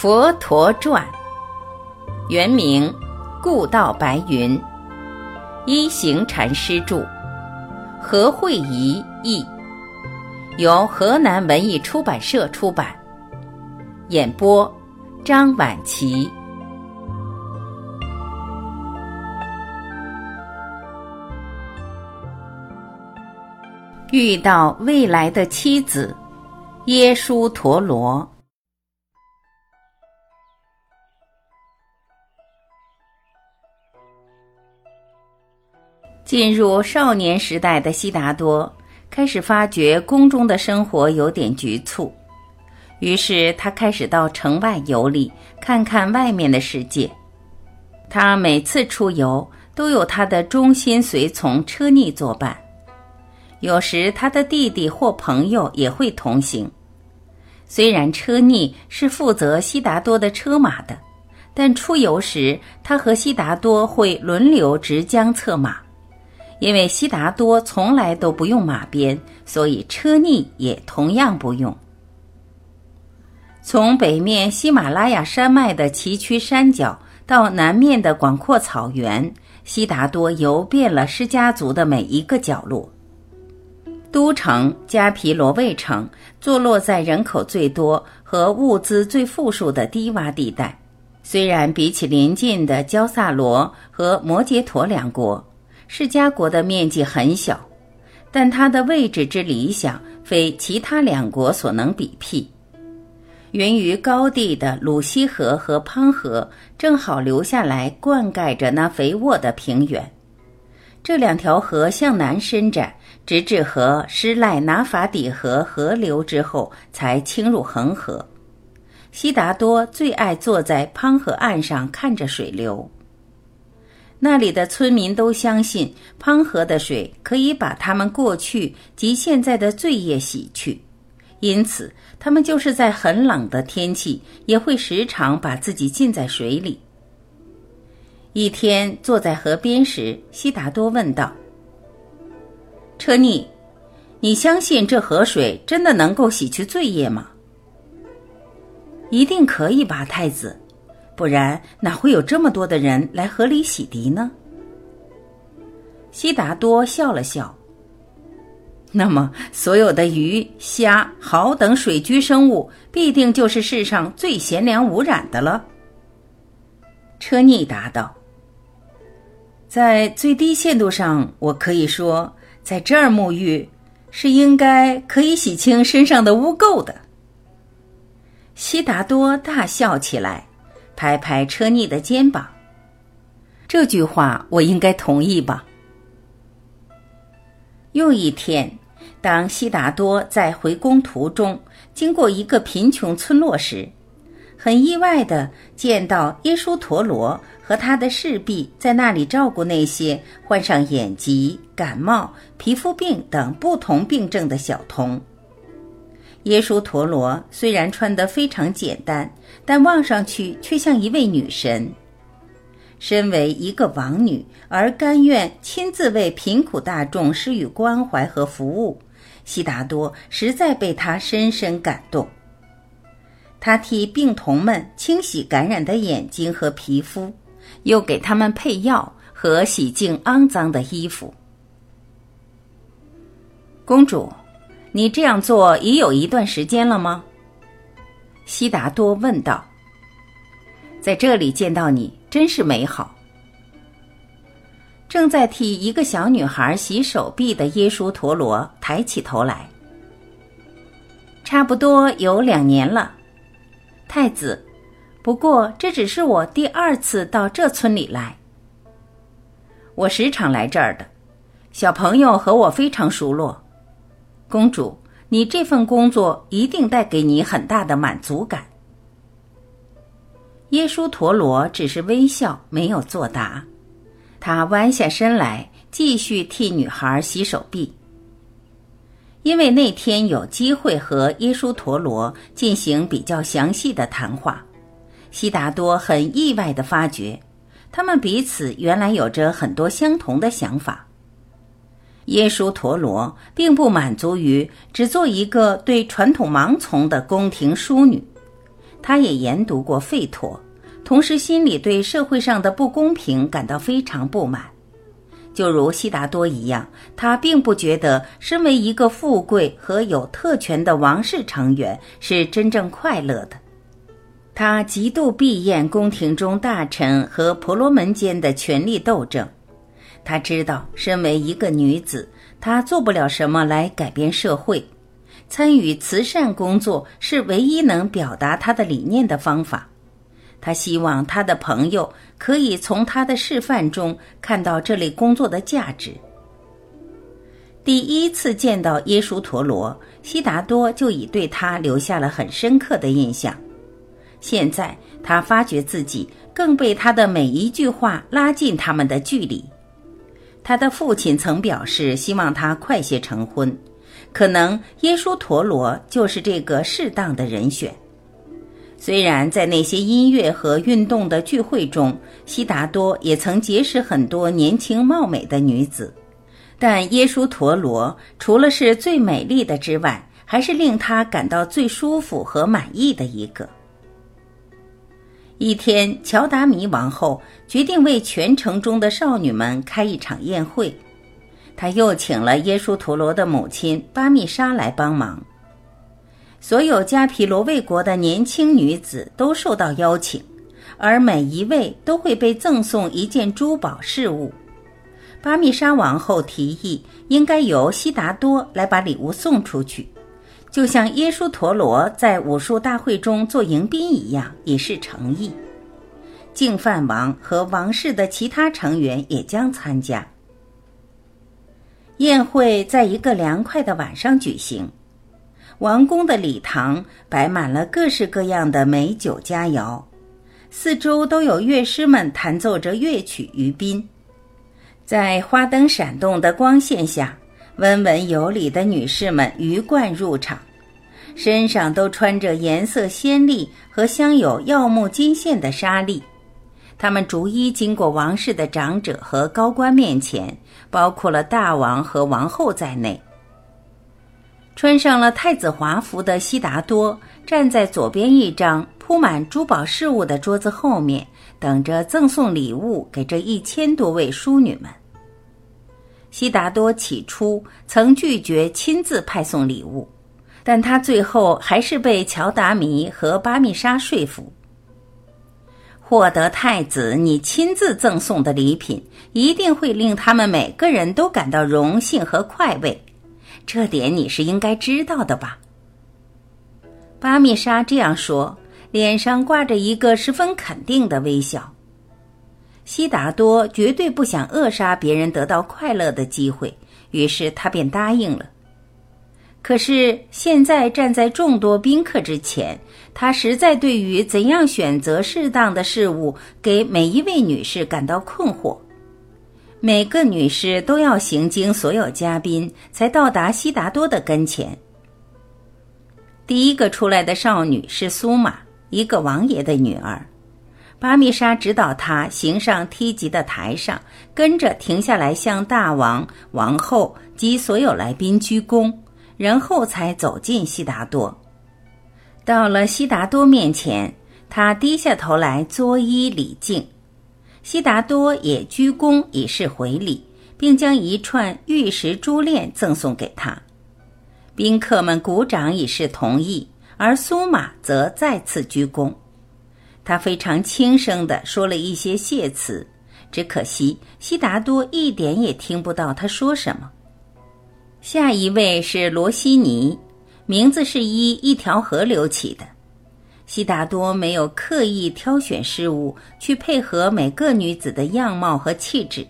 佛陀传》，原名故道白云，一行禅师著，何慧仪译，由河南文艺出版社出版。演播：张晚琪。遇到未来的妻子耶输陀罗。进入少年时代的悉达多开始发觉宫中的生活有点局促，于是他开始到城外游历，看看外面的世界。他每次出游都有他的忠心随从车逆作伴，有时他的弟弟或朋友也会同行。虽然车逆是负责悉达多的车马的，但出游时他和悉达多会轮流执缰策马。因为悉达多从来都不用马鞭，所以车逆也同样不用。从北面喜马拉雅山脉的崎岖山脚到南面的广阔草原，悉达多游遍了释迦族的每一个角落。都城迦毗罗卫城坐落在人口最多和物资最富庶的低洼地带，虽然比起邻近的焦萨罗和摩羯陀两国。释迦国的面积很小，但它的位置之理想非其他两国所能比辟。源于高地的鲁西河和滂河正好流下来，灌溉着那肥沃的平原。这两条河向南伸展，直至和施赖拿法底河合流之后，才侵入恒河。悉达多最爱坐在滂河岸上看着水流。那里的村民都相信滂河的水可以把他们过去及现在的罪业洗去，因此他们就是在很冷的天气也会时常把自己浸在水里。一天坐在河边时，悉达多问道：“车尼，你相信这河水真的能够洗去罪业吗？”“一定可以吧，太子。”不然哪会有这么多的人来河里洗涤呢？悉达多笑了笑。那么，所有的鱼、虾、蚝等水居生物，必定就是世上最贤良无染的了。车逆答道：“在最低限度上，我可以说，在这儿沐浴是应该可以洗清身上的污垢的。”悉达多大笑起来。拍拍车尼的肩膀。这句话我应该同意吧？又一天，当悉达多在回宫途中经过一个贫穷村落时，很意外的见到耶输陀罗和他的侍婢在那里照顾那些患上眼疾、感冒、皮肤病等不同病症的小童。耶稣陀罗虽然穿得非常简单，但望上去却像一位女神。身为一个王女，而甘愿亲自为贫苦大众施予关怀和服务，悉达多实在被她深深感动。他替病童们清洗感染的眼睛和皮肤，又给他们配药和洗净肮脏的衣服。公主。你这样做已有一段时间了吗？悉达多问道。在这里见到你真是美好。正在替一个小女孩洗手臂的耶输陀罗抬起头来。差不多有两年了，太子。不过这只是我第二次到这村里来。我时常来这儿的，小朋友和我非常熟络。公主，你这份工作一定带给你很大的满足感。耶稣陀罗只是微笑，没有作答。他弯下身来，继续替女孩洗手臂。因为那天有机会和耶稣陀罗进行比较详细的谈话，悉达多很意外的发觉，他们彼此原来有着很多相同的想法。耶输陀罗并不满足于只做一个对传统盲从的宫廷淑女，他也研读过吠陀，同时心里对社会上的不公平感到非常不满。就如悉达多一样，他并不觉得身为一个富贵和有特权的王室成员是真正快乐的。他极度避厌宫廷中大臣和婆罗门间的权力斗争。他知道，身为一个女子，她做不了什么来改变社会。参与慈善工作是唯一能表达她的理念的方法。他希望他的朋友可以从他的示范中看到这类工作的价值。第一次见到耶稣陀罗，悉达多就已对他留下了很深刻的印象。现在他发觉自己更被他的每一句话拉近他们的距离。他的父亲曾表示希望他快些成婚，可能耶稣陀罗就是这个适当的人选。虽然在那些音乐和运动的聚会中，悉达多也曾结识很多年轻貌美的女子，但耶稣陀罗除了是最美丽的之外，还是令他感到最舒服和满意的一个。一天，乔达弥王后决定为全城中的少女们开一场宴会，她又请了耶稣陀罗的母亲巴密莎来帮忙。所有加皮罗卫国的年轻女子都受到邀请，而每一位都会被赠送一件珠宝饰物。巴密莎王后提议，应该由悉达多来把礼物送出去。就像耶稣陀罗在武术大会中做迎宾一样，以示诚意。净饭王和王室的其他成员也将参加。宴会在一个凉快的晚上举行，王宫的礼堂摆满了各式各样的美酒佳肴，四周都有乐师们弹奏着乐曲于宾，在花灯闪动的光线下。温文有礼的女士们鱼贯入场，身上都穿着颜色鲜丽和镶有耀目金线的纱丽。她们逐一经过王室的长者和高官面前，包括了大王和王后在内。穿上了太子华服的悉达多站在左边一张铺满珠宝饰物的桌子后面，等着赠送礼物给这一千多位淑女们。悉达多起初曾拒绝亲自派送礼物，但他最后还是被乔达弥和巴密莎说服。获得太子你亲自赠送的礼品，一定会令他们每个人都感到荣幸和快慰，这点你是应该知道的吧？巴密莎这样说，脸上挂着一个十分肯定的微笑。悉达多绝对不想扼杀别人得到快乐的机会，于是他便答应了。可是现在站在众多宾客之前，他实在对于怎样选择适当的事物给每一位女士感到困惑。每个女士都要行经所有嘉宾，才到达悉达多的跟前。第一个出来的少女是苏玛，一个王爷的女儿。巴密莎指导他行上梯级的台上，跟着停下来向大王、王后及所有来宾鞠躬，然后才走进悉达多。到了悉达多面前，他低下头来作揖礼敬，悉达多也鞠躬以示回礼，并将一串玉石珠链赠送给他。宾客们鼓掌以示同意，而苏玛则再次鞠躬。他非常轻声地说了一些谢词，只可惜悉达多一点也听不到他说什么。下一位是罗西尼，名字是依一条河流起的。悉达多没有刻意挑选事物去配合每个女子的样貌和气质，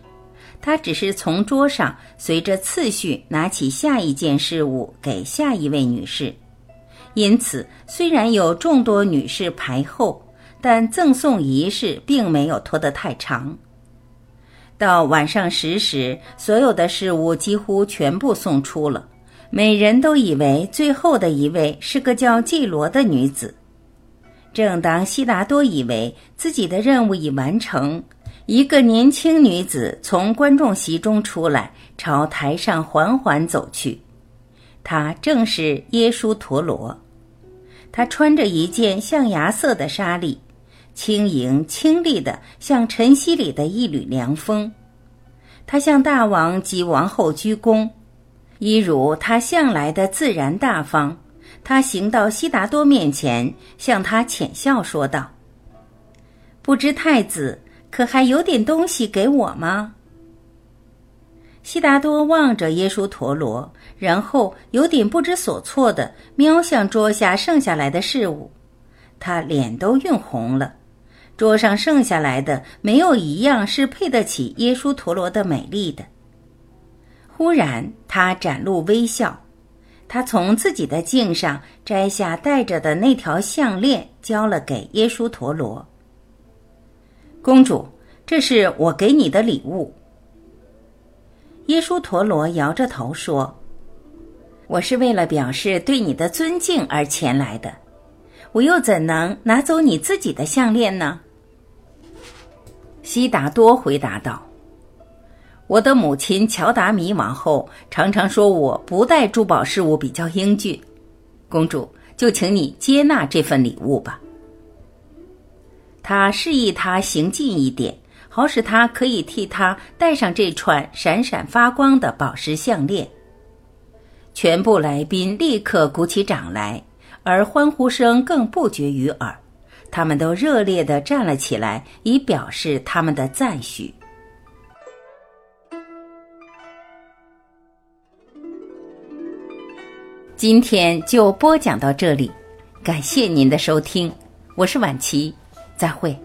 他只是从桌上随着次序拿起下一件事物给下一位女士。因此，虽然有众多女士排后。但赠送仪式并没有拖得太长。到晚上十时，所有的事物几乎全部送出了。每人都以为最后的一位是个叫季罗的女子。正当悉达多以为自己的任务已完成，一个年轻女子从观众席中出来，朝台上缓缓走去。她正是耶稣陀罗。她穿着一件象牙色的纱丽，轻盈清丽的，像晨曦里的一缕凉风。他向大王及王后鞠躬，一如他向来的自然大方。他行到悉达多面前，向他浅笑说道：“不知太子可还有点东西给我吗？”悉达多望着耶稣陀罗，然后有点不知所措的瞄向桌下剩下来的事物，他脸都晕红了。桌上剩下来的没有一样是配得起耶稣陀罗的美丽的。忽然，他展露微笑，他从自己的颈上摘下戴着的那条项链，交了给耶稣陀罗。公主，这是我给你的礼物。耶稣陀罗摇着头说：“我是为了表示对你的尊敬而前来的，我又怎能拿走你自己的项链呢？”悉达多回答道：“我的母亲乔达米王后常常说我不戴珠宝饰物比较英俊，公主就请你接纳这份礼物吧。”他示意他行近一点，好使他可以替他戴上这串闪闪发光的宝石项链。全部来宾立刻鼓起掌来，而欢呼声更不绝于耳。他们都热烈地站了起来，以表示他们的赞许。今天就播讲到这里，感谢您的收听，我是婉琪，再会。